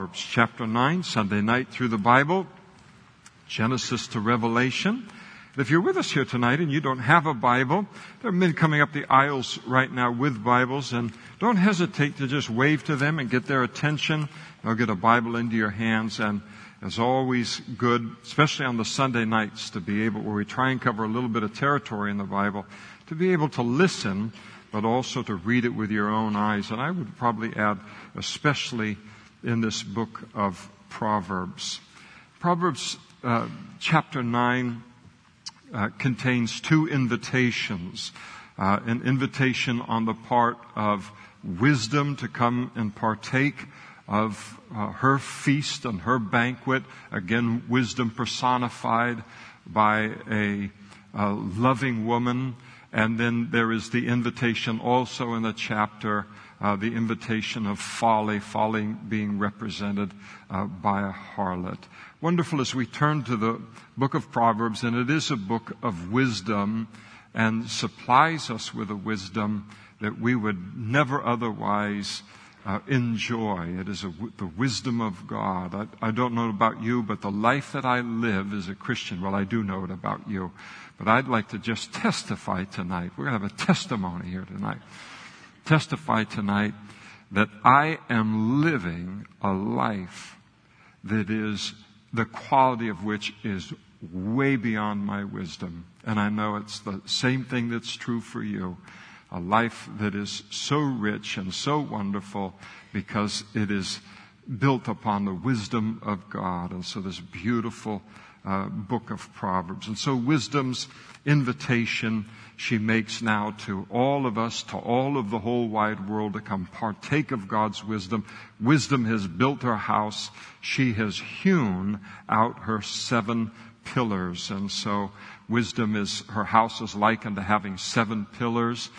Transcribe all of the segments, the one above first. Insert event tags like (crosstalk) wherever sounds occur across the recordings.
Proverbs chapter 9, Sunday night through the Bible, Genesis to Revelation. If you're with us here tonight and you don't have a Bible, there are men coming up the aisles right now with Bibles and don't hesitate to just wave to them and get their attention. They'll get a Bible into your hands and it's always good, especially on the Sunday nights, to be able, where we try and cover a little bit of territory in the Bible, to be able to listen, but also to read it with your own eyes. And I would probably add, especially in this book of Proverbs. Proverbs uh, chapter 9 uh, contains two invitations. Uh, an invitation on the part of wisdom to come and partake of uh, her feast and her banquet. Again, wisdom personified by a, a loving woman. And then there is the invitation also in the chapter uh, the invitation of folly, folly being represented uh, by a harlot. Wonderful as we turn to the book of Proverbs, and it is a book of wisdom and supplies us with a wisdom that we would never otherwise uh, enjoy. It is a, the wisdom of God. I, I don't know about you, but the life that I live as a Christian, well, I do know it about you. But I'd like to just testify tonight. We're going to have a testimony here tonight testify tonight that I am living a life that is the quality of which is way beyond my wisdom. And I know it's the same thing that's true for you. A life that is so rich and so wonderful because it is built upon the wisdom of God. And so this beautiful uh, book of Proverbs. And so wisdom's invitation she makes now to all of us, to all of the whole wide world to come partake of God's wisdom. Wisdom has built her house. She has hewn out her seven pillars. And so wisdom is, her house is likened to having seven pillars.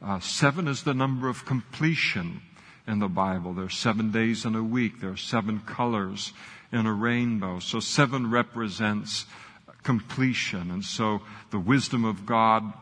Uh, seven is the number of completion in the Bible. There are seven days in a week. There are seven colors in a rainbow. So seven represents completion. And so the wisdom of God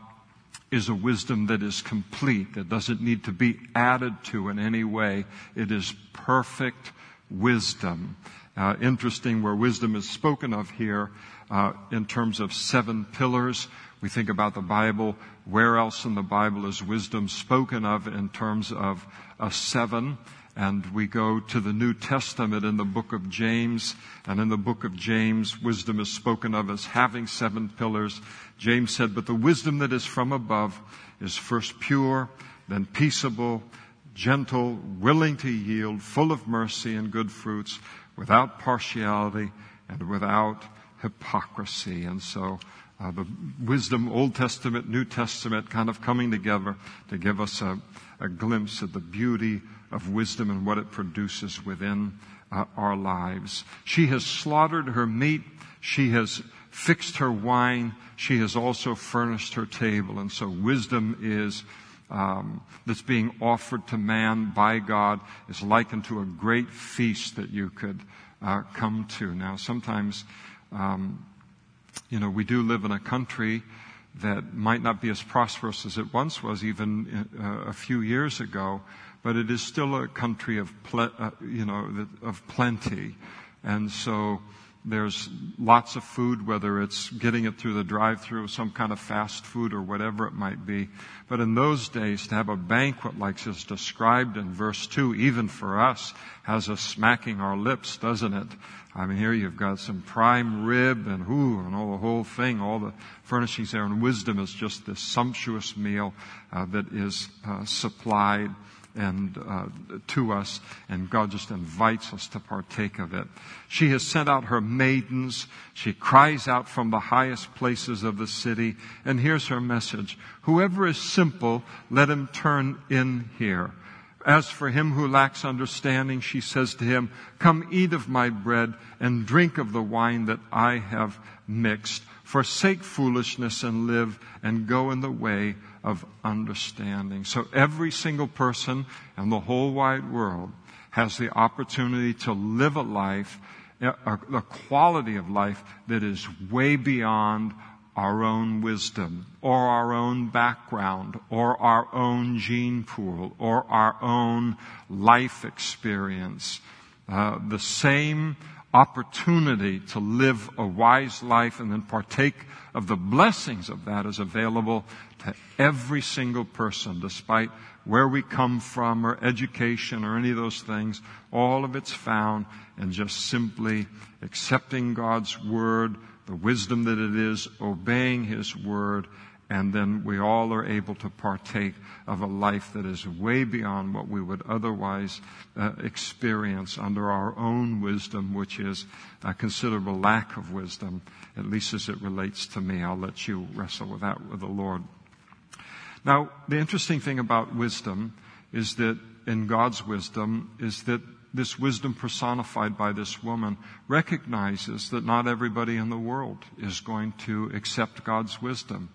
is a wisdom that is complete, that doesn't need to be added to in any way. It is perfect wisdom. Uh, interesting where wisdom is spoken of here uh, in terms of seven pillars. We think about the Bible. Where else in the Bible is wisdom spoken of in terms of a seven? And we go to the New Testament in the book of James. And in the book of James, wisdom is spoken of as having seven pillars. James said, but the wisdom that is from above is first pure, then peaceable, gentle, willing to yield, full of mercy and good fruits, without partiality and without hypocrisy. And so, uh, the wisdom, Old Testament, New Testament, kind of coming together to give us a, a glimpse of the beauty of wisdom and what it produces within uh, our lives. She has slaughtered her meat. She has fixed her wine. She has also furnished her table. And so wisdom is um, that's being offered to man by God is likened to a great feast that you could uh, come to. Now, sometimes, um, you know, we do live in a country that might not be as prosperous as it once was, even uh, a few years ago but it is still a country of, ple- uh, you know, of plenty. And so there's lots of food, whether it's getting it through the drive-through, some kind of fast food or whatever it might be. But in those days, to have a banquet like is described in verse 2, even for us, has us smacking our lips, doesn't it? I mean, here you've got some prime rib and whoo, and all the whole thing, all the furnishings there. And wisdom is just this sumptuous meal uh, that is uh, supplied and uh, to us, and God just invites us to partake of it. She has sent out her maidens. She cries out from the highest places of the city, and here's her message: Whoever is simple, let him turn in here. As for him who lacks understanding, she says to him, Come eat of my bread and drink of the wine that I have mixed. Forsake foolishness and live and go in the way of understanding. So every single person in the whole wide world has the opportunity to live a life, a, quality of life that is way beyond our own wisdom or our own background or our own gene pool or our own life experience. uh, the same opportunity to live a wise life and then partake of the blessings of that is available every single person, despite where we come from or education or any of those things. All of it's found in just simply accepting God's word, the wisdom that it is, obeying His word, and then we all are able to partake of a life that is way beyond what we would otherwise uh, experience under our own wisdom, which is a considerable lack of wisdom, at least as it relates to me. I'll let you wrestle with that with the Lord. Now, the interesting thing about wisdom is that in God's wisdom is that this wisdom personified by this woman recognizes that not everybody in the world is going to accept God's wisdom.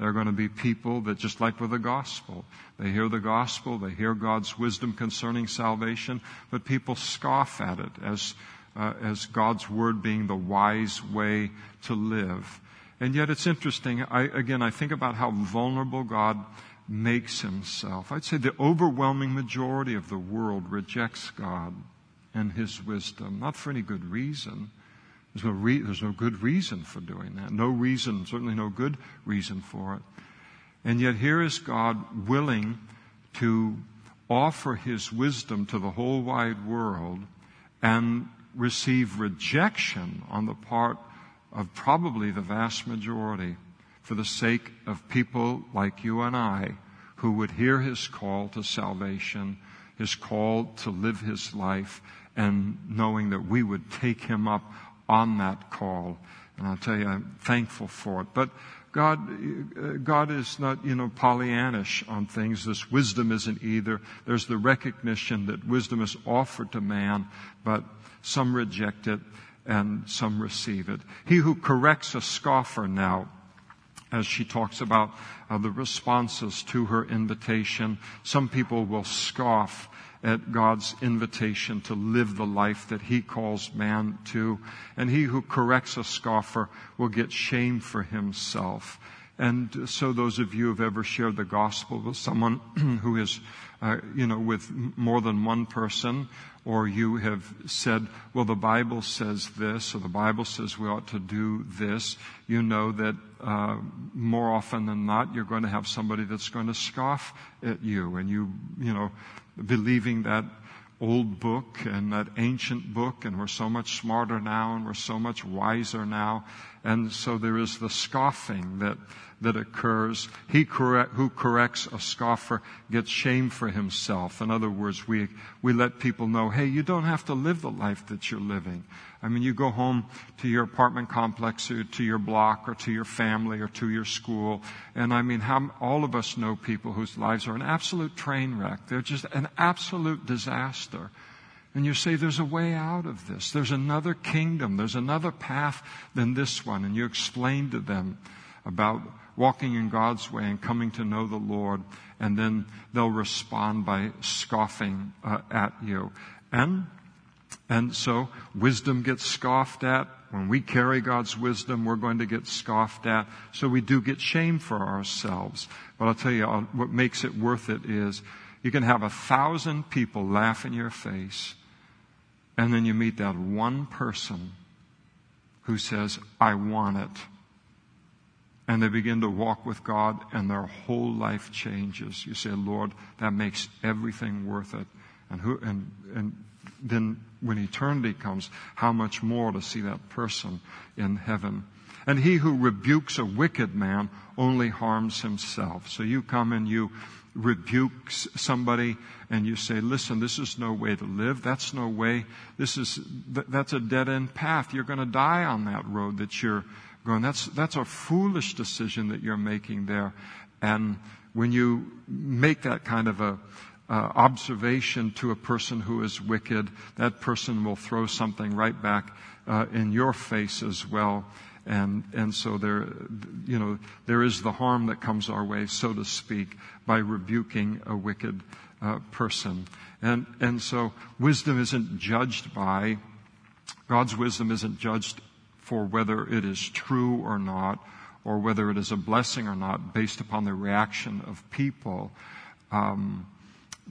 There are going to be people that just like with the gospel, they hear the gospel, they hear God's wisdom concerning salvation, but people scoff at it as, uh, as God's word being the wise way to live. And yet it's interesting. I, again, I think about how vulnerable God makes himself. I'd say the overwhelming majority of the world rejects God and his wisdom, not for any good reason. There's no, re- there's no good reason for doing that. No reason, certainly no good reason for it. And yet here is God willing to offer his wisdom to the whole wide world and receive rejection on the part of probably the vast majority for the sake of people like you and I who would hear his call to salvation, his call to live his life, and knowing that we would take him up on that call. And I'll tell you, I'm thankful for it. But God, God is not, you know, Pollyannish on things. This wisdom isn't either. There's the recognition that wisdom is offered to man, but some reject it and some receive it. He who corrects a scoffer now, as she talks about uh, the responses to her invitation, some people will scoff at God's invitation to live the life that He calls man to. And he who corrects a scoffer will get shame for himself. And so those of you who have ever shared the gospel with someone (clears throat) who is, uh, you know, with more than one person, or you have said, well, the Bible says this, or the Bible says we ought to do this, you know that uh, more often than not, you're going to have somebody that's going to scoff at you, and you, you know, believing that old book and that ancient book and we're so much smarter now and we're so much wiser now. And so there is the scoffing that, that occurs. He correct, who corrects a scoffer gets shame for himself. In other words, we, we let people know, hey, you don't have to live the life that you're living. I mean, you go home to your apartment complex or to your block or to your family or to your school. And I mean, how, all of us know people whose lives are an absolute train wreck. They're just an absolute disaster. And you say, there's a way out of this. There's another kingdom. There's another path than this one. And you explain to them about walking in God's way and coming to know the Lord. And then they'll respond by scoffing uh, at you. And and so wisdom gets scoffed at. When we carry God's wisdom, we're going to get scoffed at. So we do get shame for ourselves. But I'll tell you uh, what makes it worth it is you can have a thousand people laugh in your face and then you meet that one person who says, I want it. And they begin to walk with God and their whole life changes. You say, Lord, that makes everything worth it. And who, and, and then when eternity comes, how much more to see that person in heaven. And he who rebukes a wicked man only harms himself. So you come and you rebuke somebody and you say, listen, this is no way to live. That's no way. This is, that's a dead end path. You're going to die on that road that you're going. That's, that's a foolish decision that you're making there. And when you make that kind of a, uh, observation to a person who is wicked, that person will throw something right back uh, in your face as well. And, and so there, you know, there is the harm that comes our way, so to speak, by rebuking a wicked uh, person. And, and so wisdom isn't judged by, God's wisdom isn't judged for whether it is true or not, or whether it is a blessing or not, based upon the reaction of people. Um,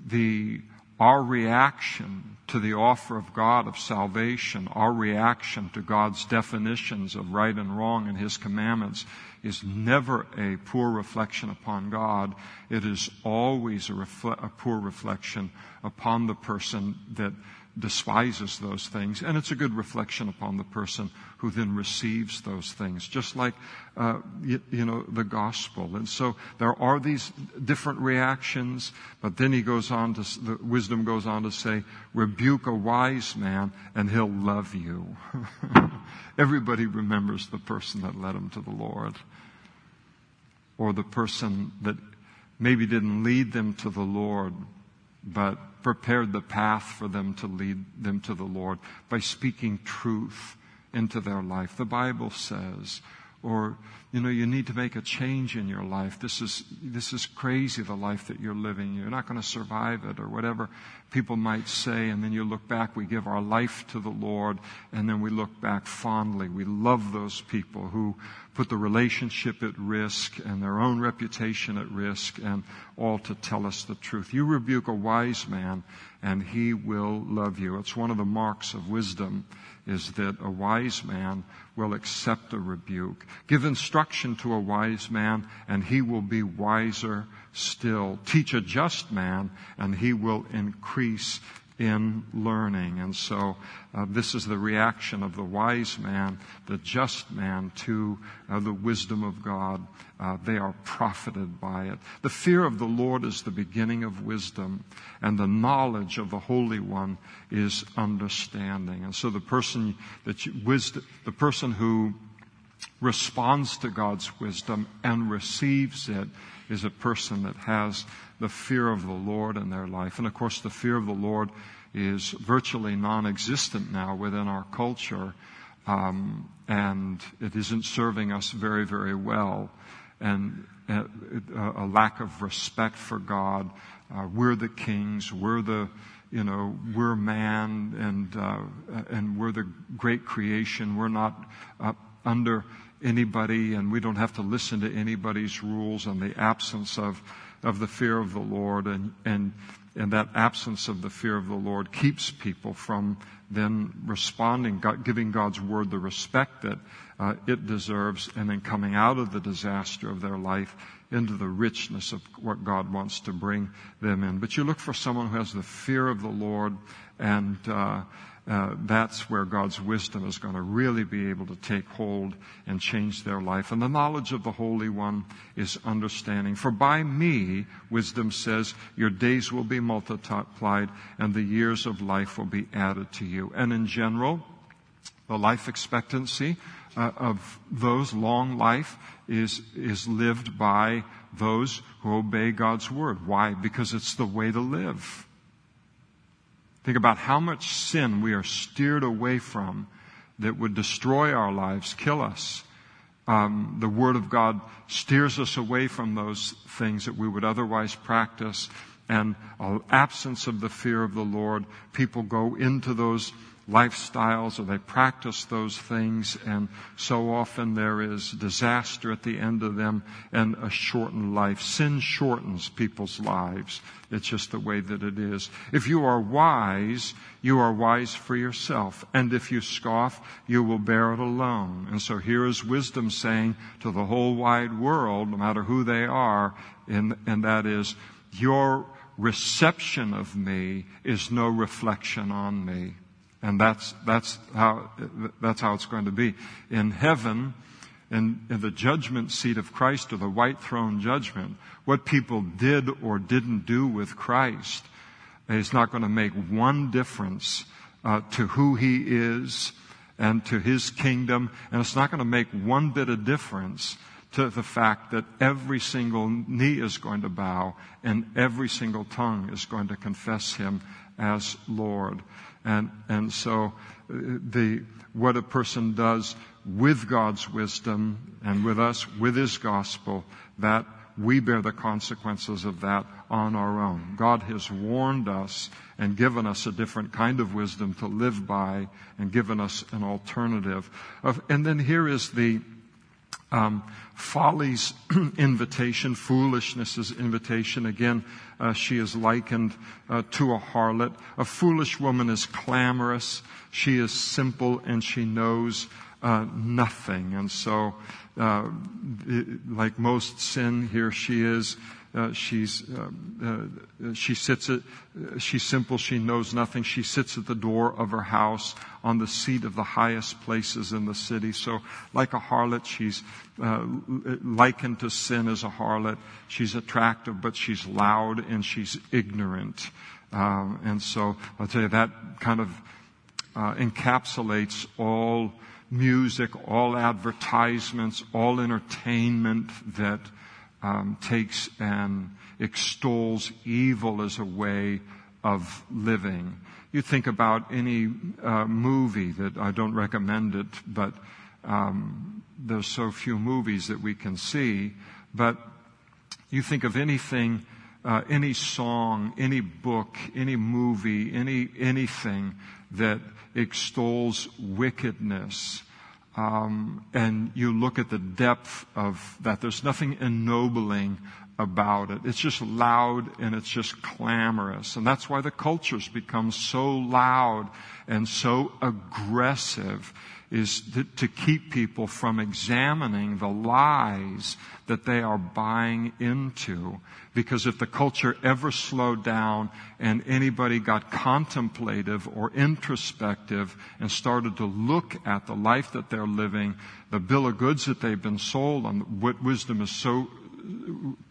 the our reaction to the offer of God of salvation, our reaction to God's definitions of right and wrong and His commandments is never a poor reflection upon God. It is always a, refle- a poor reflection upon the person that despises those things, and it's a good reflection upon the person who then receives those things, just like, uh, you, you, know, the gospel. And so there are these different reactions, but then he goes on to, the wisdom goes on to say, rebuke a wise man and he'll love you. (laughs) Everybody remembers the person that led him to the Lord, or the person that maybe didn't lead them to the Lord, but prepared the path for them to lead them to the Lord by speaking truth into their life. The Bible says, or, you know, you need to make a change in your life. This is, this is crazy, the life that you're living. You're not going to survive it, or whatever people might say. And then you look back, we give our life to the Lord, and then we look back fondly. We love those people who put the relationship at risk and their own reputation at risk, and all to tell us the truth. You rebuke a wise man, and he will love you. It's one of the marks of wisdom is that a wise man will accept a rebuke. Give instruction to a wise man and he will be wiser still. Teach a just man and he will increase in learning. And so uh, this is the reaction of the wise man, the just man to uh, the wisdom of God. Uh, they are profited by it. The fear of the Lord is the beginning of wisdom, and the knowledge of the Holy One is understanding. And so the person that you, wisdom, the person who responds to God's wisdom and receives it is a person that has the fear of the Lord in their life. And of course, the fear of the Lord is virtually non-existent now within our culture, um, and it isn't serving us very, very well. And a, uh, a lack of respect for God. Uh, we're the kings. We're the you know, we're man and, uh, and we're the great creation. We're not uh, under anybody and we don't have to listen to anybody's rules and the absence of, of the fear of the Lord and, and, and that absence of the fear of the Lord keeps people from then responding, giving God's word the respect that uh, it deserves, and then coming out of the disaster of their life into the richness of what God wants to bring them in. But you look for someone who has the fear of the Lord and uh, uh, that's where God's wisdom is going to really be able to take hold and change their life. And the knowledge of the Holy One is understanding. For by me, wisdom says, your days will be multiplied and the years of life will be added to you. And in general, the life expectancy uh, of those long life is, is lived by those who obey God's word. Why? Because it's the way to live. Think about how much sin we are steered away from that would destroy our lives, kill us. Um, the Word of God steers us away from those things that we would otherwise practice. And an absence of the fear of the Lord, people go into those lifestyles or they practice those things and so often there is disaster at the end of them and a shortened life. Sin shortens people's lives. It's just the way that it is. If you are wise, you are wise for yourself. And if you scoff, you will bear it alone. And so here is wisdom saying to the whole wide world, no matter who they are, and, and that is, your reception of me is no reflection on me. And that's, that's how, that's how it's going to be. In heaven, in, in the judgment seat of Christ or the white throne judgment, what people did or didn't do with Christ is not going to make one difference uh, to who he is and to his kingdom, and it's not going to make one bit of difference to the fact that every single knee is going to bow and every single tongue is going to confess him as Lord. And, and so uh, the, what a person does with God's wisdom and with us, with His gospel, that we bear the consequences of that on our own. God has warned us and given us a different kind of wisdom to live by and given us an alternative. Of, and then here is the, Um, folly's (clears throat) invitation, foolishness's invitation. Again, uh, she is likened uh, to a harlot. A foolish woman is clamorous. She is simple and she knows uh, nothing. And so, uh, like most sin, here she is uh, she's uh, uh, she sits at she's simple. She knows nothing. She sits at the door of her house on the seat of the highest places in the city. So, like a harlot, she's uh, likened to sin as a harlot. She's attractive, but she's loud and she's ignorant. Um, and so, I'll tell you that kind of encapsulates all music, all advertisements, all entertainment that um, takes and extols evil as a way of living. You think about any uh, movie that I don't recommend it, but um, there's so few movies that we can see. But you think of anything, uh, any song, any book, any movie, any anything that extols wickedness um, and you look at the depth of that. There's nothing ennobling about it. It's just loud and it's just clamorous. And that's why the culture's become so loud and so aggressive is to, keep people from examining the lies that they are buying into. Because if the culture ever slowed down and anybody got contemplative or introspective and started to look at the life that they're living, the bill of goods that they've been sold on what wisdom is so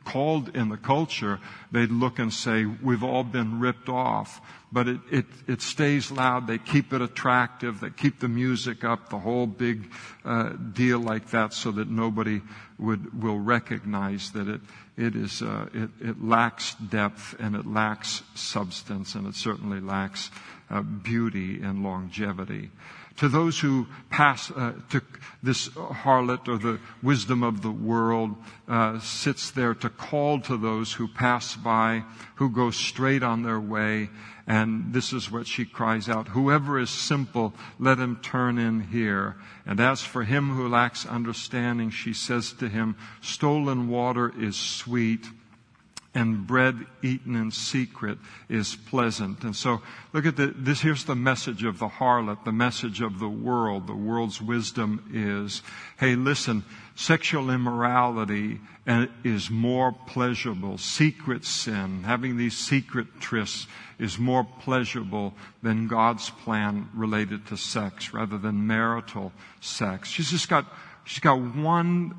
called in the culture, they'd look and say, we've all been ripped off. But it, it, it stays loud. They keep it attractive. They keep the music up, the whole big uh, deal like that so that nobody would, will recognize that it, it is, uh, it, it lacks depth and it lacks substance and it certainly lacks uh, beauty and longevity to those who pass uh, to this harlot or the wisdom of the world uh, sits there to call to those who pass by who go straight on their way and this is what she cries out whoever is simple let him turn in here. And as for him who lacks understanding she says to him stolen water is sweet and bread eaten in secret is pleasant. And so look at the, this, here's the message of the harlot, the message of the world. The world's wisdom is, hey, listen, sexual immorality uh, is more pleasurable. Secret sin, having these secret trysts is more pleasurable than God's plan related to sex rather than marital sex. She's just got She's got one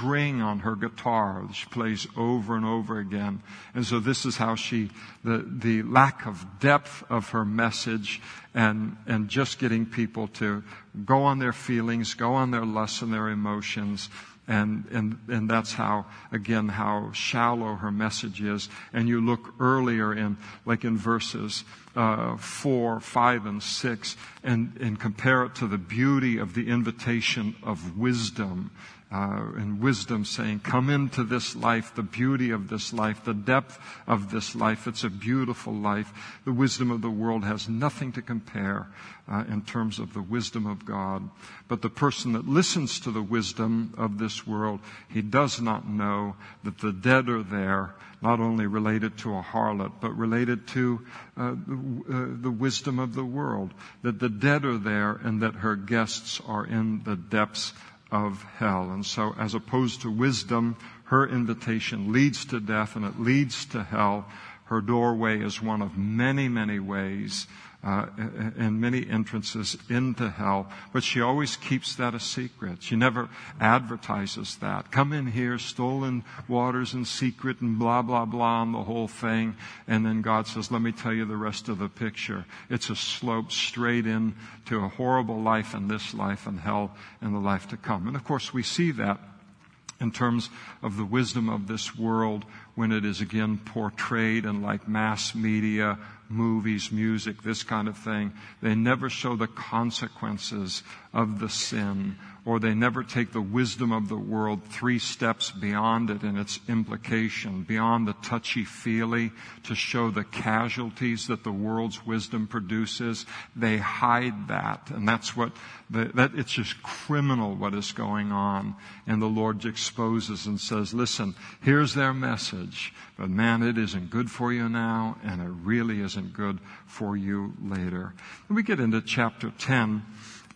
string on her guitar she plays over and over again. And so this is how she, the, the lack of depth of her message and, and just getting people to go on their feelings, go on their lusts and their emotions, and, and, and that's how, again, how shallow her message is. And you look earlier in, like in verses uh, 4, 5, and 6, and, and compare it to the beauty of the invitation of wisdom uh, and wisdom saying, come into this life, the beauty of this life, the depth of this life. It's a beautiful life. The wisdom of the world has nothing to compare uh, in terms of the wisdom of God. But the person that listens to the wisdom of this world, he does not know that the dead are there, not only related to a harlot, but related to uh, the, uh, the wisdom of the world. That the dead are there and that her guests are in the depths of hell. And so as opposed to wisdom, her invitation leads to death and it leads to hell. Her doorway is one of many, many ways uh, and many entrances into hell, but she always keeps that a secret. She never advertises that. Come in here, stolen waters in secret and blah, blah, blah on the whole thing. And then God says, let me tell you the rest of the picture. It's a slope straight in to a horrible life in this life and hell in the life to come. And of course we see that in terms of the wisdom of this world when it is again portrayed in like mass media, movies, music, this kind of thing. They never show the consequences of the sin or they never take the wisdom of the world three steps beyond it and its implication, beyond the touchy-feely to show the casualties that the world's wisdom produces. They hide that. And that's what, the, that it's just criminal what is going on. And the Lord exposes and says, listen, here's their message, but man, it isn't good for you now, and it really isn't good for you later. And we get into chapter 10,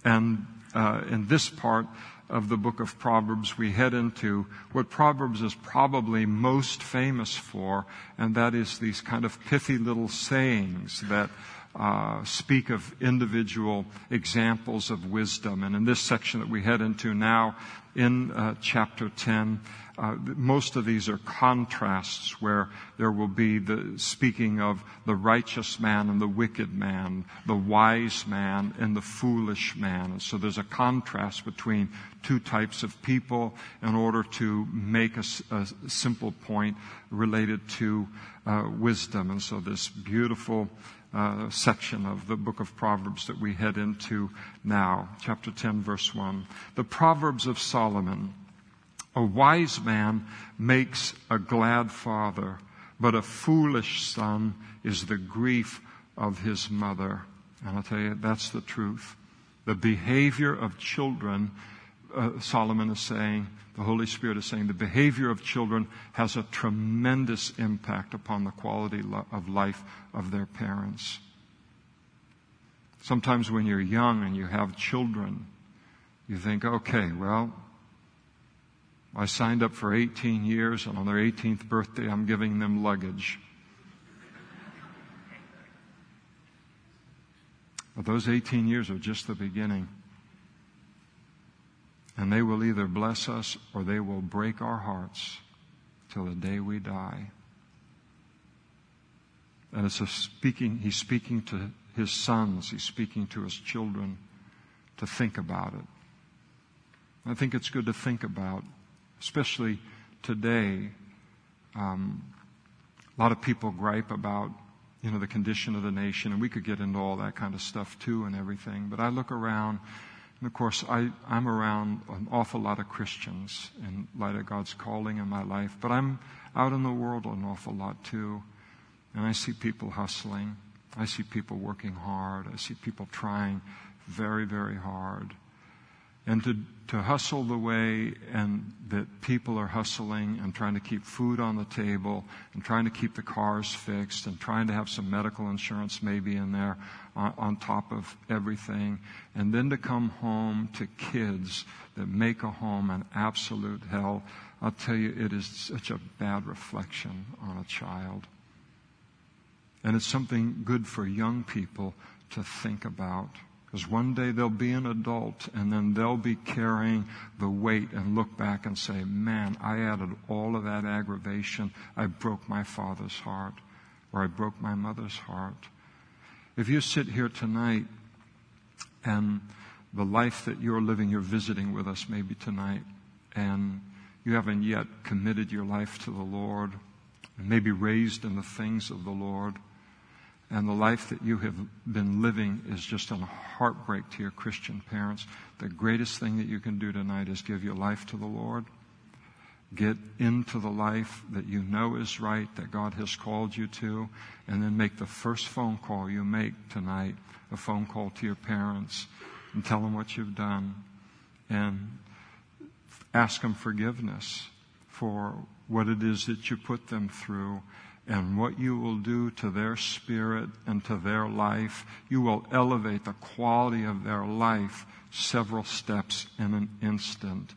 and uh, in this part of the book of Proverbs, we head into what Proverbs is probably most famous for, and that is these kind of pithy little sayings that uh, speak of individual examples of wisdom. And in this section that we head into now, in uh, chapter 10, uh, most of these are contrasts where there will be the speaking of the righteous man and the wicked man, the wise man and the foolish man. And so there's a contrast between two types of people in order to make a, a simple point related to uh, wisdom. And so this beautiful uh, section of the book of Proverbs that we head into now, chapter 10, verse 1. The Proverbs of Solomon. A wise man makes a glad father, but a foolish son is the grief of his mother. And I'll tell you, that's the truth. The behavior of children, uh, Solomon is saying, the Holy Spirit is saying, the behavior of children has a tremendous impact upon the quality of life of their parents. Sometimes when you're young and you have children, you think, okay, well, I signed up for 18 years, and on their 18th birthday, I'm giving them luggage. But those 18 years are just the beginning. And they will either bless us or they will break our hearts till the day we die. And it's a speaking, he's speaking to his sons, he's speaking to his children to think about it. I think it's good to think about especially today. Um, a lot of people gripe about, you know, the condition of the nation, and we could get into all that kind of stuff too and everything. But I look around, and of course, I, I'm around an awful lot of Christians in light of God's calling in my life, but I'm out in the world an awful lot too. And I see people hustling. I see people working hard. I see people trying very, very hard and to, to hustle the way and that people are hustling and trying to keep food on the table and trying to keep the cars fixed and trying to have some medical insurance maybe in there on, on top of everything. And then to come home to kids that make a home an absolute hell. I'll tell you it is such a bad reflection on a child. And it's something good for young people to think about because one day they'll be an adult and then they'll be carrying the weight and look back and say, man, I added all of that aggravation. I broke my father's heart or I broke my mother's heart. If you sit here tonight and the life that you're living, you're visiting with us maybe tonight, and you haven't yet committed your life to the Lord, and maybe raised in the things of the Lord, and the life that you have been living is just a heartbreak to your Christian parents, the greatest thing that you can do tonight is give your life to the Lord. Get into the life that you know is right, that God has called you to, and then make the first phone call you make tonight, a phone call to your parents, and tell them what you've done, and ask them forgiveness for what it is that you put them through and what you will do to their spirit and to their life. You will elevate the quality of their life several steps in an instant.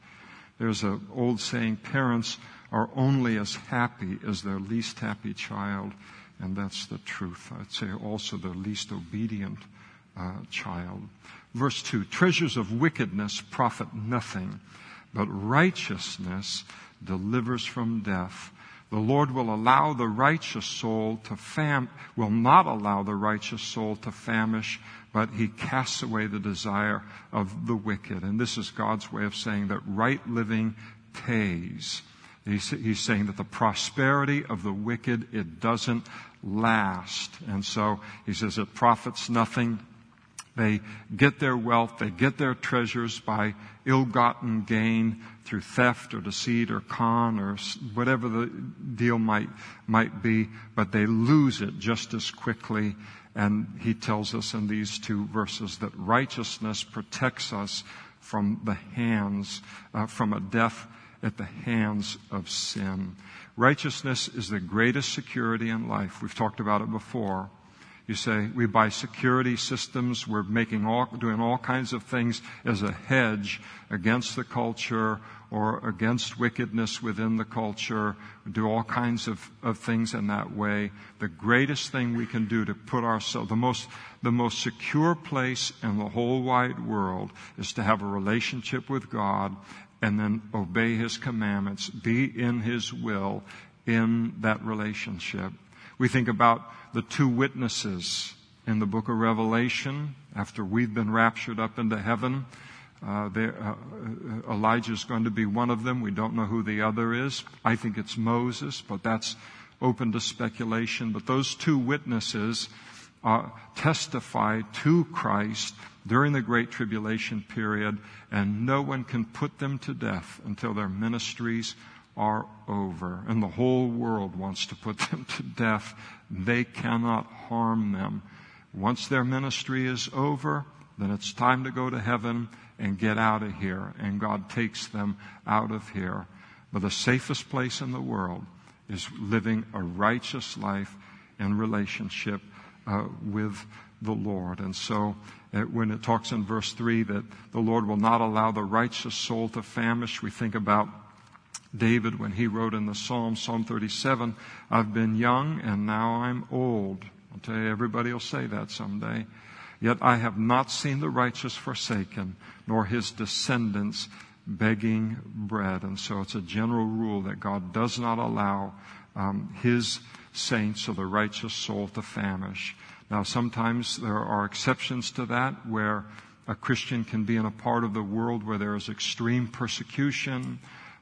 There's an old saying, parents are only as happy as their least happy child, and that's the truth. I'd say also the least obedient uh, child. Verse 2 Treasures of wickedness profit nothing, but righteousness delivers from death. The Lord will allow the righteous soul to fam, will not allow the righteous soul to famish, but he casts away the desire of the wicked. And this is God's way of saying that right living pays. He's, he's saying that the prosperity of the wicked, it doesn't last. And so he says it profits nothing They get their wealth, they get their treasures by ill-gotten gain through theft or deceit or con or whatever the deal might, might be, but they lose it just as quickly. And he tells us in these two verses that righteousness protects us from the hands, uh, from a death at the hands of sin. Righteousness is the greatest security in life. We've talked about it before. You say, we buy security systems, we're making all, doing all kinds of things as a hedge against the culture or against wickedness within the culture, we do all kinds of, of things in that way. The greatest thing we can do to put ourselves, the most, the most secure place in the whole wide world is to have a relationship with God and then obey His commandments, be in His will in that relationship. We think about the two witnesses in the book of Revelation after we've been raptured up into heaven. Uh, uh, Elijah is going to be one of them. We don't know who the other is. I think it's Moses, but that's open to speculation. But those two witnesses uh, testify to Christ during the Great Tribulation period, and no one can put them to death until their ministries are over. And the whole world wants to put them to death. They cannot harm them. Once their ministry is over, then it's time to go to heaven and get out of here. And God takes them out of here. But the safest place in the world is living a righteous life in relationship uh, with the Lord. And so uh, when it talks in verse 3 that the Lord will not allow the righteous soul to famish, we think about David when he wrote in the Psalm, Psalm 37, I've been young and now I'm old. I'll tell you, everybody will say that someday. Yet I have not seen the righteous forsaken, nor his descendants begging bread. And so it's a general rule that God does not allow um, his saints or the righteous soul to famish. Now, sometimes there are exceptions to that where a Christian can be in a part of the world where there is extreme persecution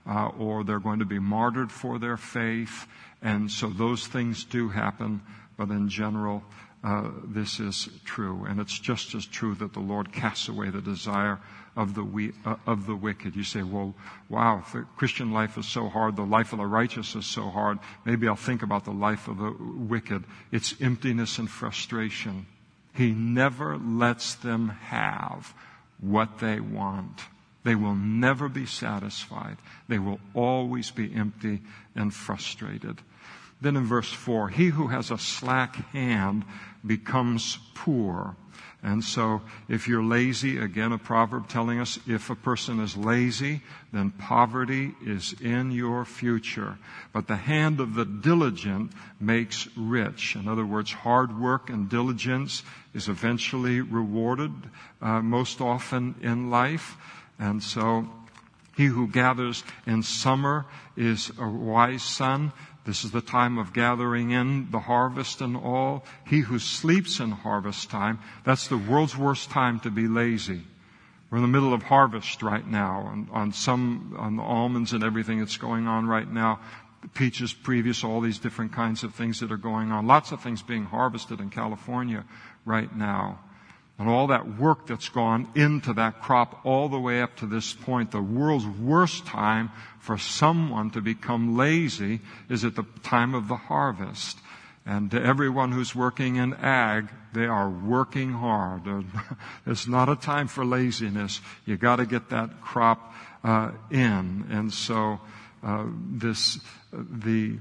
uh, or they're going to be martyred for their faith. And so those things do happen, but in general, uh, this is true. And it's just as true that the Lord casts away the desire of the, we, uh, of the wicked. You say, well, wow, the Christian life is so hard, the life of the righteous is so hard, maybe I'll think about the life of the wicked. It's emptiness and frustration. He never lets them have what they want. They will never be satisfied. They will always be empty and frustrated. Then in verse 4, he who has a slack hand becomes poor. And so if you're lazy, again a proverb telling us if a person is lazy, then poverty is in your future. But the hand of the diligent makes rich. In other words, hard work and diligence is eventually rewarded uh, most often in life. And so he who gathers in summer is a wise son. This is the time of gathering in the harvest and all. He who sleeps in harvest time, that's the world's worst time to be lazy. We're in the middle of harvest right now on, on some, on the almonds and everything that's going on right now. Peaches previous, all these different kinds of things that are going on. Lots of things being harvested in California right now and all that work that's gone into that crop all the way up to this point. The world's worst time for someone to become lazy is at the time of the harvest. And to everyone who's working in ag, they are working hard. (laughs) It's not a time for laziness. You got to get that crop uh, in. And so uh, this the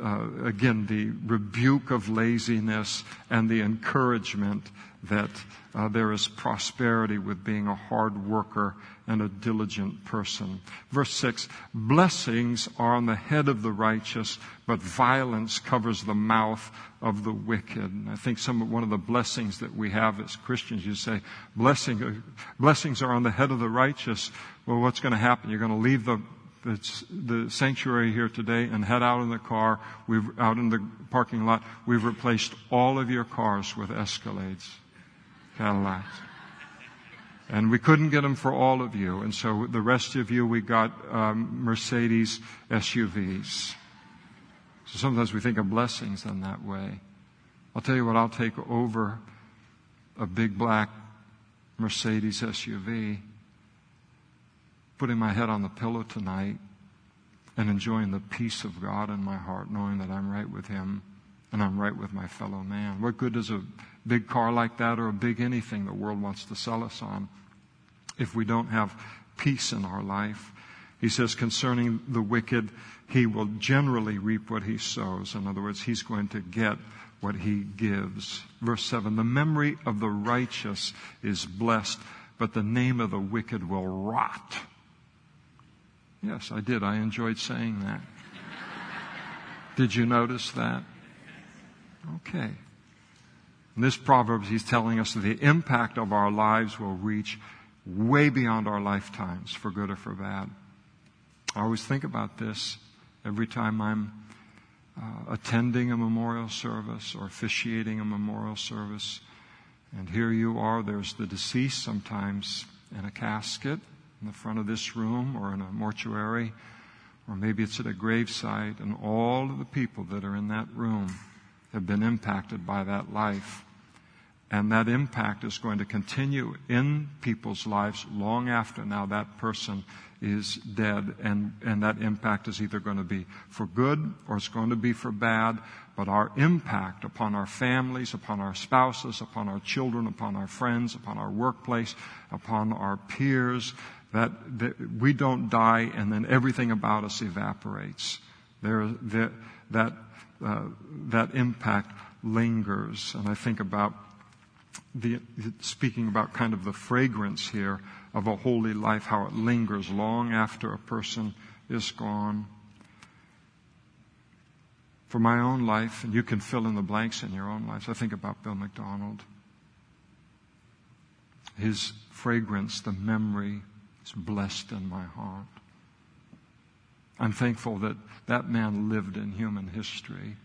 uh, again the rebuke of laziness and the encouragement that uh, there is prosperity with being a hard worker and a diligent person. Verse 6 Blessings are on the head of the righteous, but violence covers the mouth of the wicked. And I think some one of the blessings that we have as Christians, you say, blessing, blessings are on the head of the righteous. Well, what's going to happen? You're going to leave the the, the sanctuary here today and head out in the car. We've out in the parking lot. We've replaced all of your cars with Escalades. Cadillacs. And we couldn't get them for all of you. And so the rest of you, we got um, Mercedes SUVs. So sometimes we think of blessings in that way. I'll tell you what, I'll take over a big black Mercedes SUV, putting my head on the pillow tonight and enjoying the peace of God in my heart, knowing that I'm right with Him and I'm right with my fellow man. What good does a big car like that or a big anything the world wants to sell us on if we don't have peace in our life? He says concerning the wicked, he will generally reap what he sows. In other words, he's going to get what he gives. Verse 7 The memory of the righteous is blessed, but the name of the wicked will rot. Yes, I did. I enjoyed saying that. did you notice that? Okay. In this Proverbs, he's telling us that the impact of our lives will reach way beyond our lifetimes, for good or for bad. I always think about this every time I'm uh, attending a memorial service or officiating a memorial service. And here you are, there's the deceased sometimes in a casket in the front of this room or in a mortuary, or maybe it's at a gravesite, and all of the people that are in that room have been impacted by that life. And that impact is going to continue in people's lives long after now that person is dead. And, and that impact is either going to be for good or it's going to be for bad. But our impact upon our families, upon our spouses, upon our children, upon our friends, upon our workplace, upon our peers, that, that we don't die and then everything about us evaporates. There, that, that, uh, that impact lingers. And I think about the, speaking about kind of the fragrance here of a holy life, how it lingers long after a person is gone. For my own life, and you can fill in the blanks in your own lives, I think about Bill McDonald. His fragrance, the memory, blessed in my heart. I'm thankful that that man lived in human history.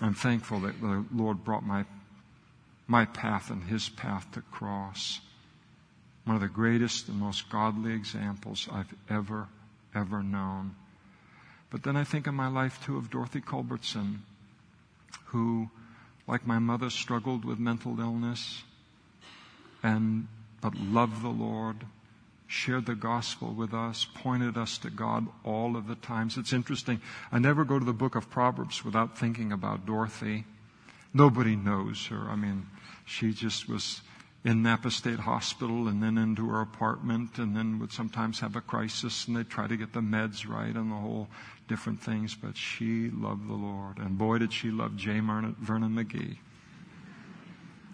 I'm thankful that the Lord brought my, my path and his path to cross. One of the greatest and most godly examples I've ever, ever known. But then I think in my life too of Dorothy Culbertson, who, like my mother, struggled with mental illness and but loved the Lord, shared the gospel with us, pointed us to God all of the times. It's interesting. I never go to the book of Proverbs without thinking about Dorothy. Nobody knows her. I mean, she just was in Napa State Hospital and then into her apartment and then would sometimes have a crisis and they'd try to get the meds right and the whole different things. But she loved the Lord. And boy, did she love J. Vernon McGee.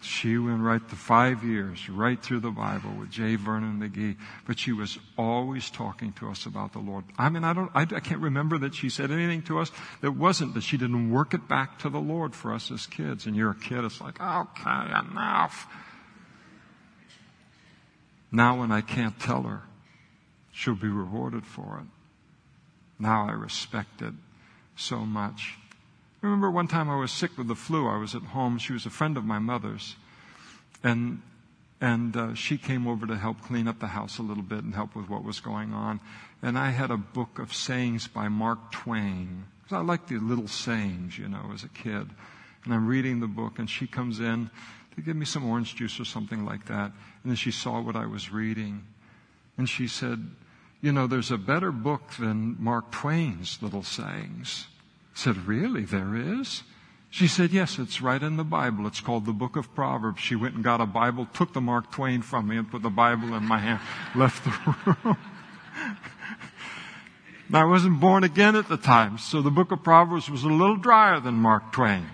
She went right to five years, right through the Bible with J. Vernon McGee, but she was always talking to us about the Lord. I mean, I don't, I, I can't remember that she said anything to us that wasn't that she didn't work it back to the Lord for us as kids. And you're a kid, it's like, okay, enough. Now when I can't tell her, she'll be rewarded for it. Now I respect it so much. Remember one time I was sick with the flu. I was at home. She was a friend of my mother's. And, and uh, she came over to help clean up the house a little bit and help with what was going on. And I had a book of sayings by Mark Twain. I liked the little sayings, you know, as a kid. And I'm reading the book, and she comes in to give me some orange juice or something like that. And then she saw what I was reading. And she said, You know, there's a better book than Mark Twain's little sayings said, Really? There is? She said, Yes, it's right in the Bible. It's called the Book of Proverbs. She went and got a Bible, took the Mark Twain from me, and put the Bible in my hand, (laughs) left the room. (laughs) I wasn't born again at the time, so the book of Proverbs was a little drier than Mark Twain.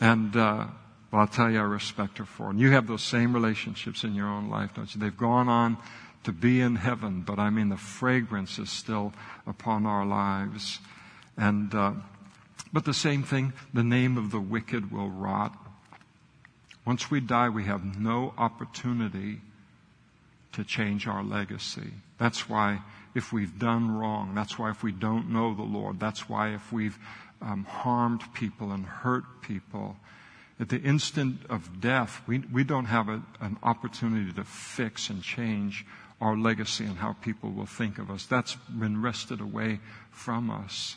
And, uh, well, I'll tell you, I respect her for it. And you have those same relationships in your own life, don't you? They've gone on to be in heaven, but I mean the fragrance is still upon our lives. And, uh, but the same thing, the name of the wicked will rot. Once we die, we have no opportunity to change our legacy. That's why if we've done wrong, that's why if we don't know the Lord, that's why if we've um, harmed people and hurt people, at the instant of death, we, we don't have a, an opportunity to fix and change our legacy and how people will think of us. That's been wrested away from us.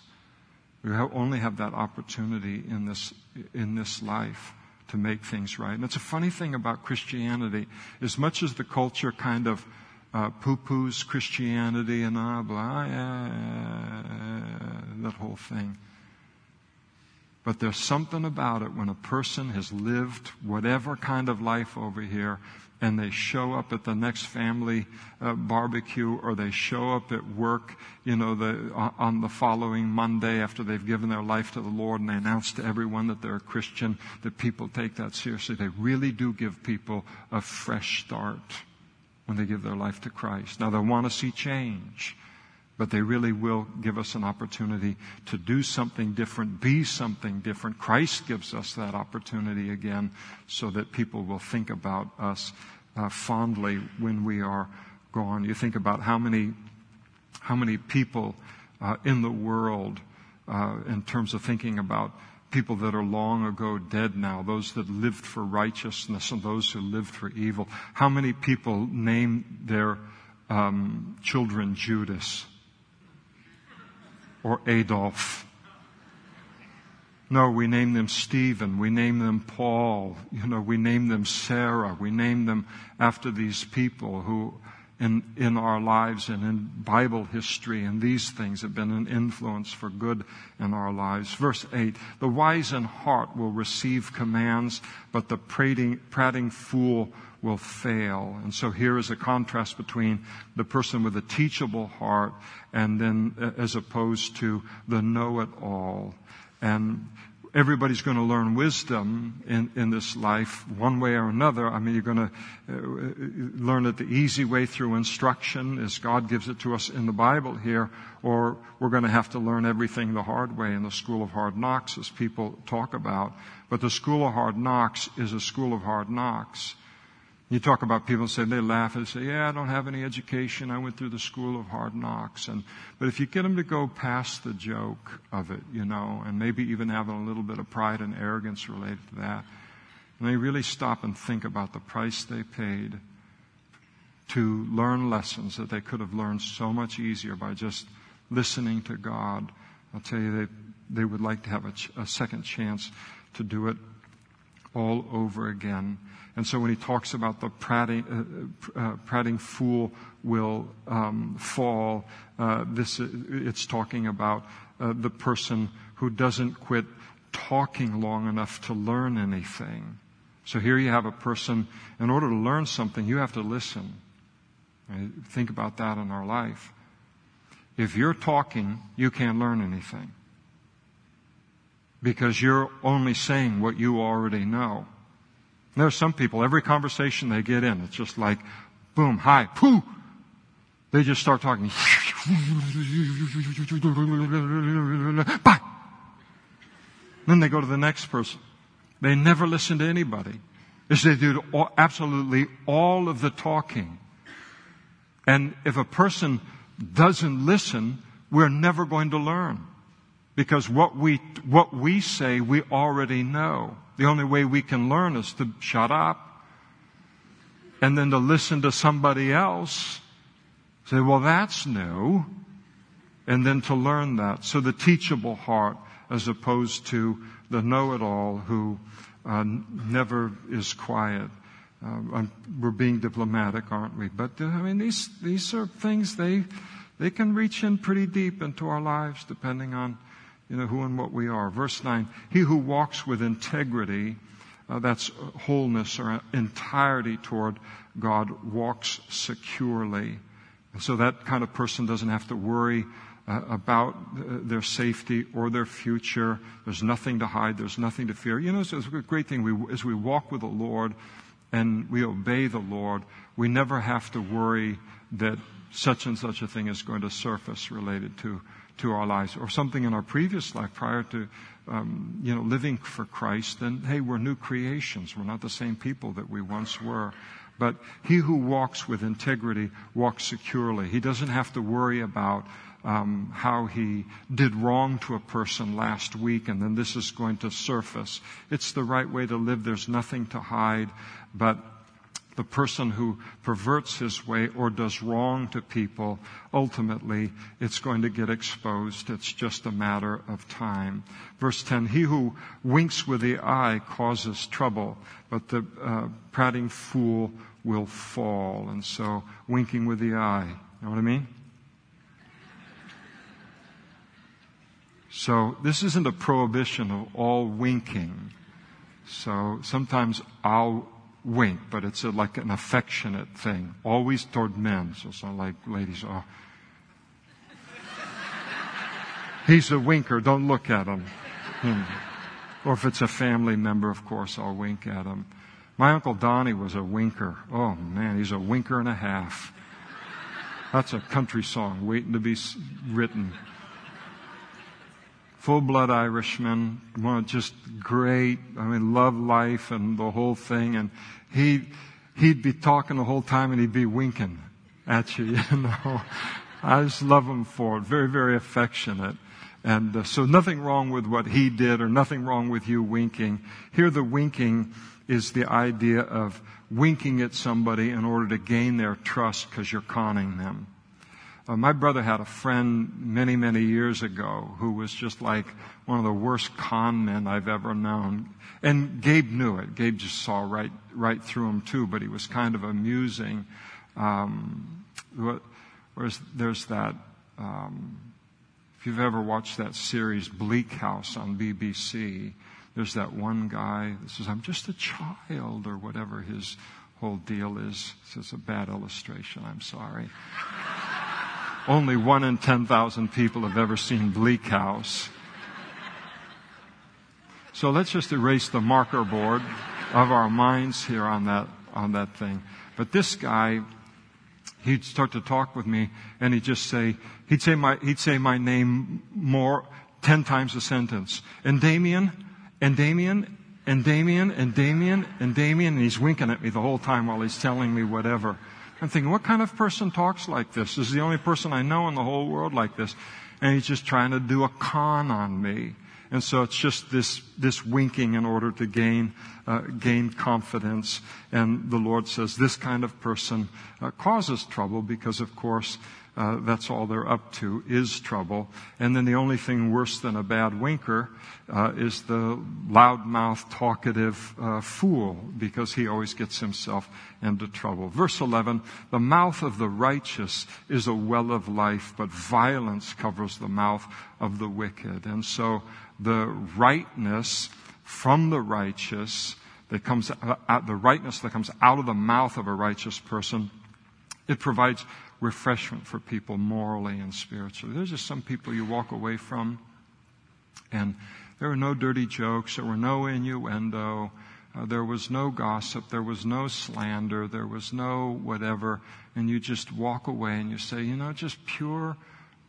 We only have that opportunity in this, in this life to make things right. And it's a funny thing about Christianity. As much as the culture kind of uh, poo-poos Christianity and ah, blah, yeah, that whole thing. But there's something about it when a person has lived whatever kind of life over here and they show up at the next family uh, barbecue or they show up at work, you know, the, on the following Monday after they've given their life to the Lord and they announce to everyone that they're a Christian, that people take that seriously. They really do give people a fresh start when they give their life to Christ. Now, they want to see change, but they really will give us an opportunity to do something different, be something different. Christ gives us that opportunity again so that people will think about us uh, fondly when we are gone. You think about how many, how many people uh, in the world, uh, in terms of thinking about people that are long ago dead now, those that lived for righteousness and those who lived for evil. How many people name their um, children Judas or Adolf? No, we name them Stephen. We name them Paul. You know, we name them Sarah. We name them after these people who in, in our lives and in Bible history and these things have been an influence for good in our lives. Verse 8, the wise in heart will receive commands, but the prating, prating fool will fail. And so here is a contrast between the person with a teachable heart and then as opposed to the know-it-all. And everybody's going to learn wisdom in, in this life one way or another. I mean, you're going to uh, learn it the easy way through instruction as God gives it to us in the Bible here, or we're going to have to learn everything the hard way in the school of hard knocks as people talk about. But the school of hard knocks is a school of hard knocks. You talk about people say they laugh and say, "Yeah, I don't have any education. I went through the school of hard knocks." And but if you get them to go past the joke of it, you know, and maybe even having a little bit of pride and arrogance related to that, and they really stop and think about the price they paid to learn lessons that they could have learned so much easier by just listening to God, I'll tell you they they would like to have a, ch- a second chance to do it all over again. And so when he talks about the prating, uh, uh, prating fool will um, fall, uh, this it's talking about uh, the person who doesn't quit talking long enough to learn anything. So here you have a person. In order to learn something, you have to listen. Think about that in our life. If you're talking, you can't learn anything because you're only saying what you already know. There are some people, every conversation they get in, it's just like, boom, hi, poo. They just start talking. Bye. Then they go to the next person. They never listen to anybody. They do absolutely all of the talking. And if a person doesn't listen, we're never going to learn. Because what we, what we say, we already know. The only way we can learn is to shut up and then to listen to somebody else. Say, well, that's new. And then to learn that. So the teachable heart as opposed to the know-it-all who uh, never is quiet. Uh, we're being diplomatic, aren't we? But uh, I mean, these these are things they they can reach in pretty deep into our lives, depending on you know, who and what we are. Verse 9, he who walks with integrity, uh, that's wholeness or entirety toward God, walks securely. And so that kind of person doesn't have to worry uh, about uh, their safety or their future. There's nothing to hide. There's nothing to fear. You know, it's, it's a great thing. We, as we walk with the Lord and we obey the Lord, we never have to worry that such and such a thing is going to surface related to to our lives or something in our previous life prior to um, you know living for christ then hey we're new creations. We're not the same people that we once were. But he who walks with integrity walks securely. He doesn't have to worry about um, how he did wrong to a person last week and then this is going to surface. It's the right way to live. There's nothing to hide. But the person who perverts his way or does wrong to people, ultimately it's going to get exposed. It's just a matter of time. Verse 10, he who winks with the eye causes trouble, but the uh, prating fool will fall. And so winking with the eye, you know what I mean? So this isn't a prohibition of all winking. So sometimes I'll wink, but it's a, like an affectionate thing, always toward men. So it's not like ladies, oh, he's a winker, don't look at him. Hmm. Or if it's a family member, of course, I'll wink at him. My Uncle Donnie was a winker. Oh man, he's a winker and a half. That's a country song waiting to be written. Full blood Irishman, well, just great. I mean, love life and the whole thing. And he, he'd be talking the whole time and he'd be winking at you, (laughs) you know. I just love him for it. Very, very affectionate. And uh, so nothing wrong with what he did or nothing wrong with you winking. Here the winking is the idea of winking at somebody in order to gain their trust because you're conning them. Uh, my brother had a friend many, many years ago who was just like one of the worst con men I've ever known. And Gabe knew it. Gabe just saw right, right through him too, but he was kind of amusing. Um, whereas there's that, um, if you've ever watched that series Bleak House on BBC, there's that one guy that says, I'm just a child, or whatever his whole deal is. It's a bad illustration, I'm sorry. Only one in 10,000 people have ever seen Bleak House. So let's just erase the marker board of our minds here on that, on that thing. But this guy, he'd start to talk with me and he'd just say, he'd say my, he'd say my name more, ten times a sentence. And Damien, and Damien, and Damien, and Damien, and Damien, and he's winking at me the whole time while he's telling me whatever. I'm thinking, what kind of person talks like this? This is the only person I know in the whole world like this. And he's just trying to do a con on me. And so it's just this, this winking in order to gain, uh, gain confidence. And the Lord says this kind of person uh, causes trouble because, of course, uh, that's all they're up to is trouble. And then the only thing worse than a bad winker uh, is the loudmouth, talkative uh, fool, because he always gets himself into trouble. Verse 11, the mouth of the righteous is a well of life, but violence covers the mouth of the wicked. And so the rightness from the righteous that comes uh, the rightness that comes out of the mouth of a righteous person, it provides refreshment for people morally and spiritually. There's just some people you walk away from, and there were no dirty jokes, there were no innuendo, uh, there was no gossip, there was no slander, there was no whatever, and you just walk away and you say, you know, just pure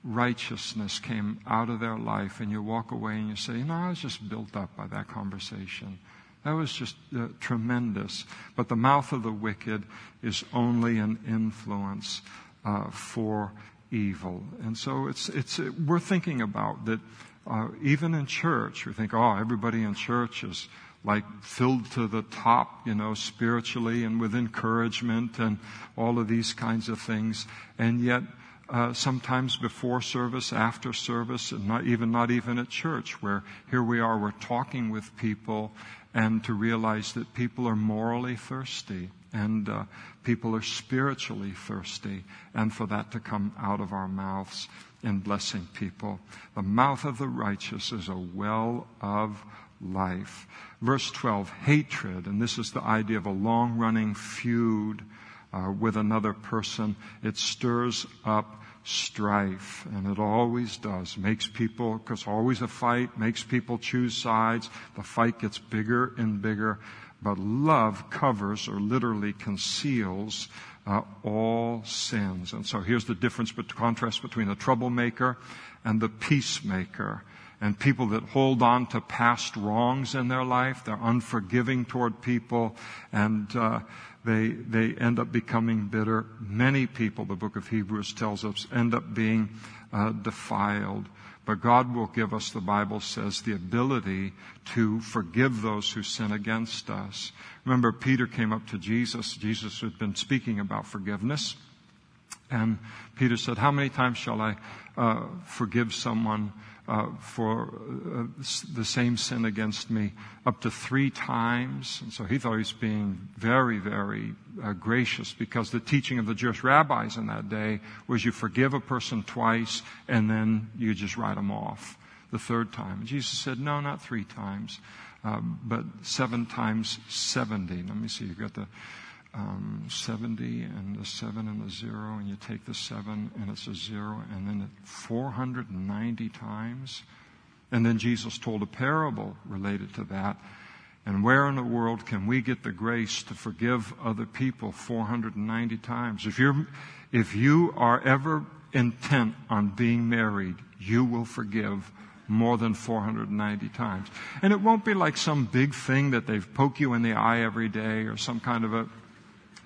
righteousness came out of their life, and you walk away and you say, you know, I was just built up by that conversation. That was just uh, tremendous. But the mouth of the wicked is only an influence uh, for evil. And so it's, it's, uh, we're thinking about that uh, even in church, we think, oh, everybody in church is like filled to the top, you know, spiritually and with encouragement and all of these kinds of things. And yet, uh, sometimes before service, after service, and not even not even at church, where here we are, we're talking with people, and to realize that people are morally thirsty and uh, people are spiritually thirsty, and for that to come out of our mouths in blessing people. The mouth of the righteous is a well of life. Verse 12, hatred, and this is the idea of a long running feud uh, with another person. It stirs up strife, and it always does. Makes people, because always a fight, makes people choose sides. The fight gets bigger and bigger. But love covers or literally conceals uh, all sins. And so here's the difference, but contrast between the troublemaker and the peacemaker. And people that hold on to past wrongs in their life, they're unforgiving toward people, and uh, they they end up becoming bitter. Many people, the book of Hebrews tells us, end up being uh, defiled. But God will give us, the Bible says, the ability to forgive those who sin against us. Remember, Peter came up to Jesus. Jesus had been speaking about forgiveness. And Peter said, How many times shall I uh, forgive someone uh, for uh, the same sin against me up to three times. And so he thought he was being very, very uh, gracious because the teaching of the Jewish rabbis in that day was you forgive a person twice and then you just write them off the third time. And Jesus said, no, not three times, uh, but seven times 70. Let me see, you've got the um, 70 and the 7 and the 0, and you take the 7 and it's a 0, and then 490 times. And then Jesus told a parable related to that. And where in the world can we get the grace to forgive other people 490 times? If you're, if you are ever intent on being married, you will forgive more than 490 times. And it won't be like some big thing that they've poke you in the eye every day or some kind of a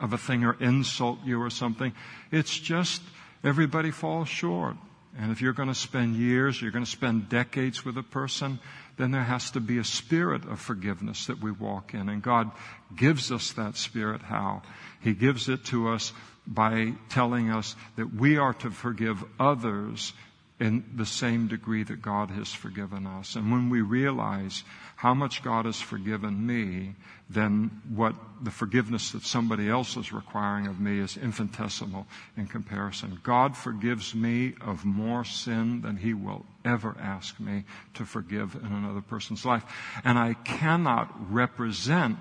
of a thing or insult you or something. It's just everybody falls short. And if you're going to spend years, you're going to spend decades with a person, then there has to be a spirit of forgiveness that we walk in. And God gives us that spirit how? He gives it to us by telling us that we are to forgive others in the same degree that God has forgiven us. And when we realize how much God has forgiven me, then what the forgiveness that somebody else is requiring of me is infinitesimal in comparison. God forgives me of more sin than he will ever ask me to forgive in another person's life. And I cannot represent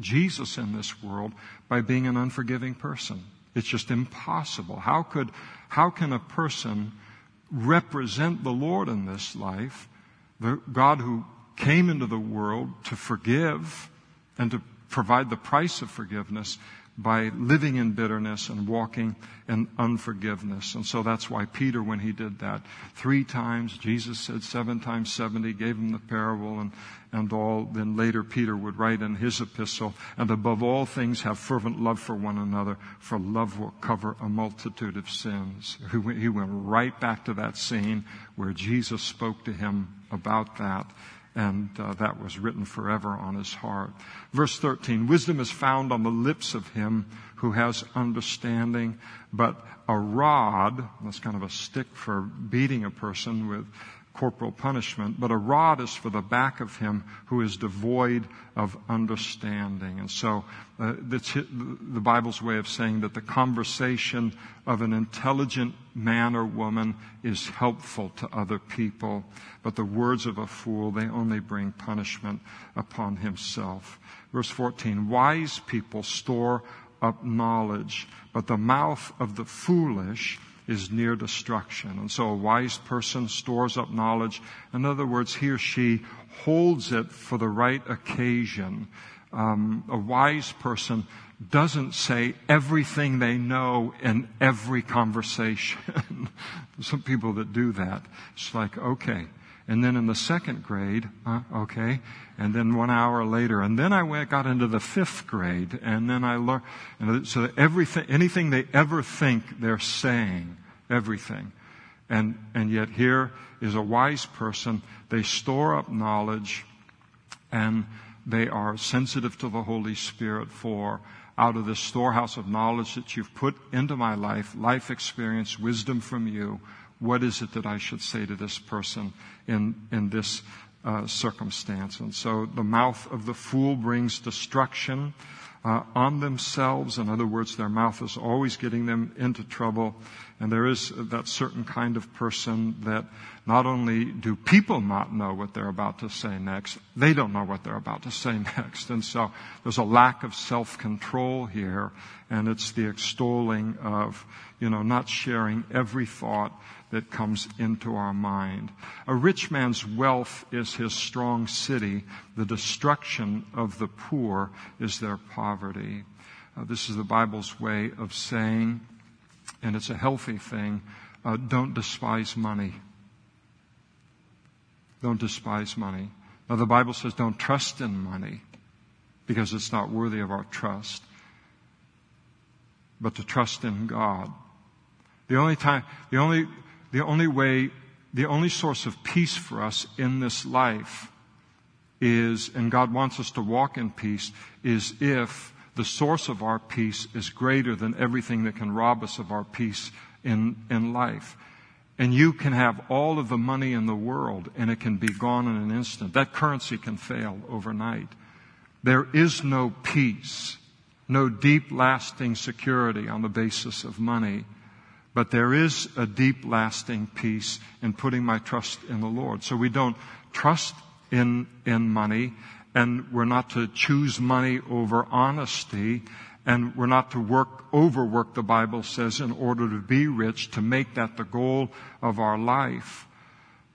Jesus in this world by being an unforgiving person. It's just impossible. How could, how can a person represent the Lord in this life, the God who came into the world to forgive and to provide the price of forgiveness by living in bitterness and walking in unforgiveness. And so that's why Peter, when he did that three times, Jesus said seven times 70, gave him the parable and, and all. Then later Peter would write in his epistle, and above all things have fervent love for one another, for love will cover a multitude of sins. He went right back to that scene where Jesus spoke to him about that and uh, that was written forever on his heart. Verse 13, wisdom is found on the lips of him who has understanding, but a rod, that's kind of a stick for beating a person with corporal punishment, but a rod is for the back of him who is devoid of understanding. And so uh, the Bible's way of saying that the conversation of an intelligent man or woman is helpful to other people, but the words of a fool, they only bring punishment upon himself. Verse 14, wise people store up knowledge, but the mouth of the foolish is near destruction. And so a wise person stores up knowledge. In other words, he or she holds it for the right occasion. Um, a wise person doesn't say everything they know in every conversation. (laughs) Some people that do that. It's like, okay. And then in the second grade, uh, okay. And then one hour later, and then I went, got into the fifth grade, and then I learned. So everything, anything they ever think they're saying, everything. And, and yet here is a wise person. They store up knowledge and they are sensitive to the Holy Spirit for out of the storehouse of knowledge that you've put into my life, life experience, wisdom from you, what is it that I should say to this person in, in this uh, circumstance? And so the mouth of the fool brings destruction uh, on themselves. In other words, their mouth is always getting them into trouble. And there is that certain kind of person that not only do people not know what they're about to say next, they don't know what they're about to say (laughs) next. And so there's a lack of self-control here, and it's the extolling of, you know, not sharing every thought that comes into our mind. A rich man's wealth is his strong city. The destruction of the poor is their poverty. Uh, this is the Bible's way of saying, and it's a healthy thing, uh, don't despise money. Don't despise money. Now the Bible says don't trust in money because it's not worthy of our trust, but to trust in God. The only time, the only the only way the only source of peace for us in this life is, and God wants us to walk in peace, is if the source of our peace is greater than everything that can rob us of our peace in, in life. And you can have all of the money in the world and it can be gone in an instant. That currency can fail overnight. There is no peace, no deep lasting security on the basis of money. But there is a deep lasting peace in putting my trust in the Lord. So we don't trust in, in money and we're not to choose money over honesty and we're not to work, overwork, the Bible says, in order to be rich, to make that the goal of our life.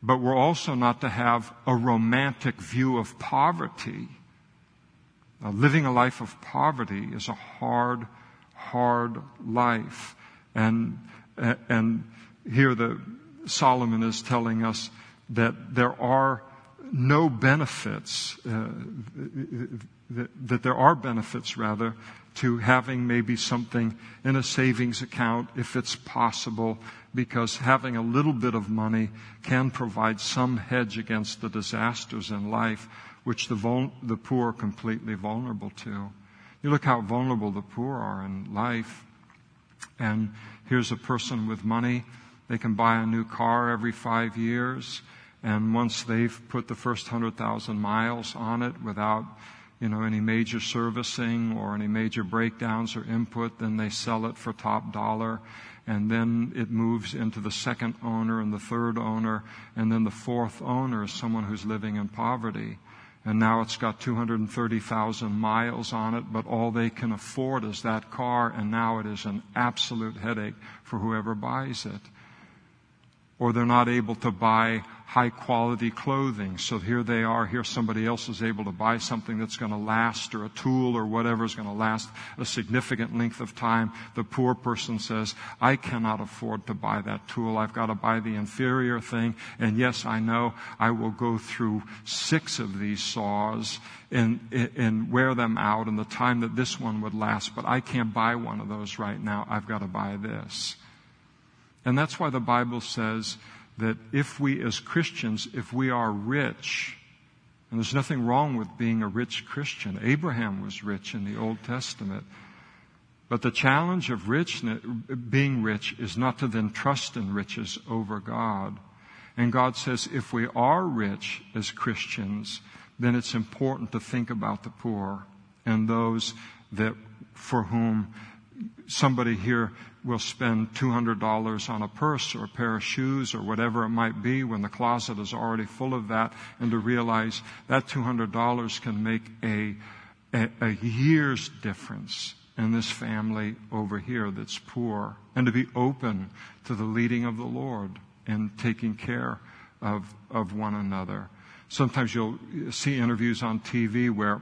But we're also not to have a romantic view of poverty. Now, living a life of poverty is a hard, hard life. And, and here the, Solomon is telling us that there are no benefits, uh, that, there are benefits rather to having maybe something in a savings account if it's possible, because having a little bit of money can provide some hedge against the disasters in life which the, vul- the poor are completely vulnerable to. You look how vulnerable the poor are in life. And here's a person with money. They can buy a new car every five years. And once they've put the first hundred thousand miles on it without, you know, any major servicing or any major breakdowns or input, then they sell it for top dollar. And then it moves into the second owner and the third owner. And then the fourth owner is someone who's living in poverty. And now it's got 230,000 miles on it, but all they can afford is that car, and now it is an absolute headache for whoever buys it. Or they're not able to buy high quality clothing. So here they are, here somebody else is able to buy something that's going to last or a tool or whatever is going to last a significant length of time. The poor person says, I cannot afford to buy that tool. I've got to buy the inferior thing. And yes, I know I will go through six of these saws and, and wear them out in the time that this one would last, but I can't buy one of those right now. I've got to buy this. And that's why the Bible says that if we as Christians, if we are rich, and there's nothing wrong with being a rich Christian. Abraham was rich in the Old Testament. But the challenge of rich, being rich is not to then trust in riches over God. And God says if we are rich as Christians, then it's important to think about the poor and those that for whom somebody here will spend $200 on a purse or a pair of shoes or whatever it might be when the closet is already full of that and to realize that $200 can make a, a, a year's difference in this family over here that's poor and to be open to the leading of the Lord and taking care of, of one another. Sometimes you'll see interviews on TV where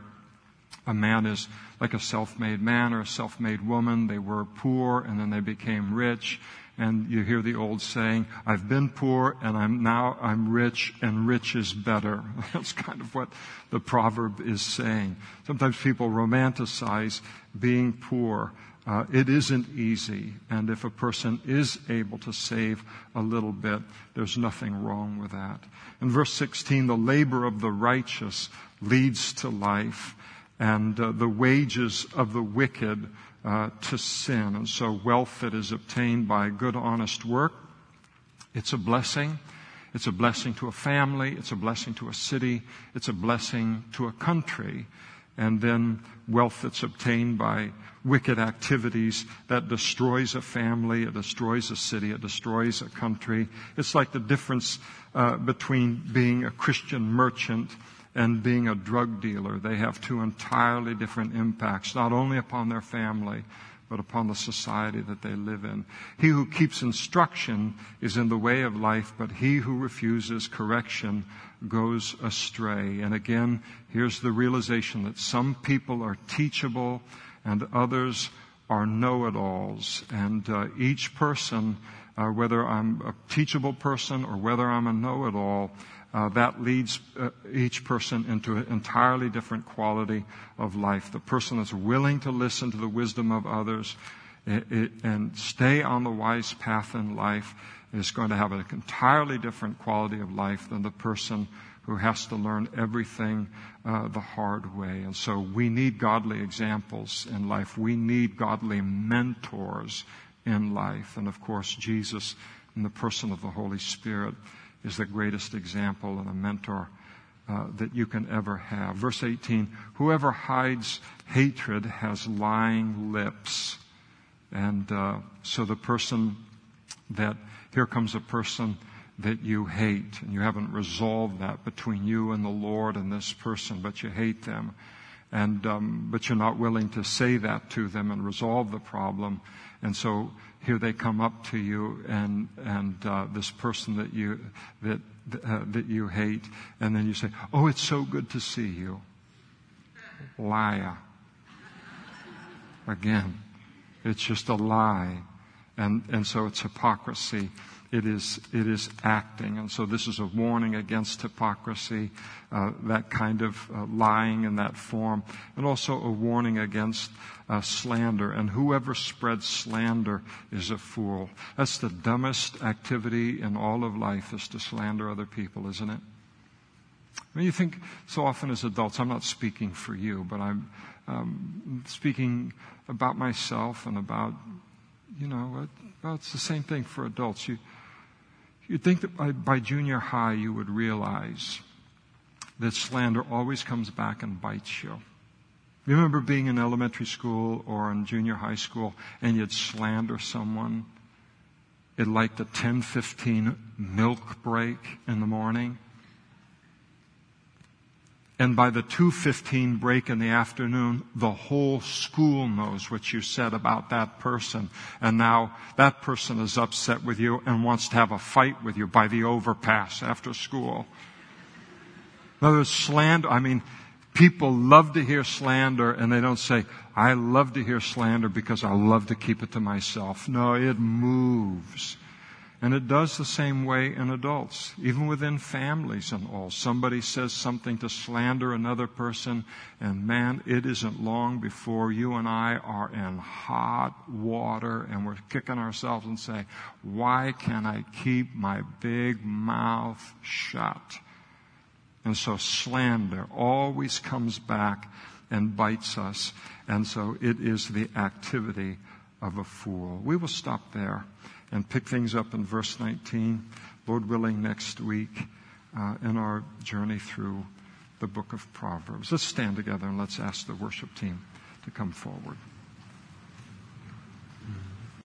a man is like a self-made man or a self-made woman. They were poor and then they became rich. And you hear the old saying, I've been poor and I'm now I'm rich and rich is better. (laughs) That's kind of what the proverb is saying. Sometimes people romanticize being poor. Uh, it isn't easy. And if a person is able to save a little bit, there's nothing wrong with that. In verse 16, the labor of the righteous leads to life and uh, the wages of the wicked uh, to sin. And so wealth that is obtained by good, honest work, it's a blessing. It's a blessing to a family. It's a blessing to a city. It's a blessing to a country. And then wealth that's obtained by wicked activities that destroys a family, it destroys a city, it destroys a country. It's like the difference uh, between being a Christian merchant and being a drug dealer. They have two entirely different impacts, not only upon their family, but upon the society that they live in. He who keeps instruction is in the way of life, but he who refuses correction goes astray. And again, here's the realization that some people are teachable and others are know-it-alls. And uh, each person, uh, whether I'm a teachable person or whether I'm a know-it-all, uh, that leads uh, each person into an entirely different quality of life. The person that's willing to listen to the wisdom of others it, it, and stay on the wise path in life, is going to have an entirely different quality of life than the person who has to learn everything uh, the hard way. And so we need godly examples in life. We need godly mentors in life. And of course, Jesus, in the person of the Holy Spirit, is the greatest example and a mentor uh, that you can ever have. Verse 18 Whoever hides hatred has lying lips. And uh, so the person that, here comes a person that you hate, and you haven't resolved that between you and the Lord and this person, but you hate them, and um, but you're not willing to say that to them and resolve the problem, and so here they come up to you and and uh, this person that you that uh, that you hate, and then you say, "Oh, it's so good to see you." Liar. Again, it's just a lie, and and so it's hypocrisy it is, it is acting. And so this is a warning against hypocrisy, uh, that kind of uh, lying in that form, and also a warning against uh, slander. And whoever spreads slander is a fool. That's the dumbest activity in all of life is to slander other people, isn't it? I mean, you think so often as adults, I'm not speaking for you, but I'm um, speaking about myself and about, you know, well, it's the same thing for adults. You, You'd think that by, by junior high you would realize that slander always comes back and bites you. You remember being in elementary school or in junior high school and you'd slander someone at like the 10:15 milk break in the morning? And by the 2.15 break in the afternoon, the whole school knows what you said about that person. And now that person is upset with you and wants to have a fight with you by the overpass after school. In other words, slander, I mean, people love to hear slander and they don't say, I love to hear slander because I love to keep it to myself. No, it moves. And it does the same way in adults, even within families and all. Somebody says something to slander another person, and man, it isn't long before you and I are in hot water and we're kicking ourselves and saying, why can't I keep my big mouth shut? And so slander always comes back and bites us. And so it is the activity of a fool. We will stop there and pick things up in verse 19, Lord willing, next week uh, in our journey through the book of Proverbs. Let's stand together and let's ask the worship team to come forward.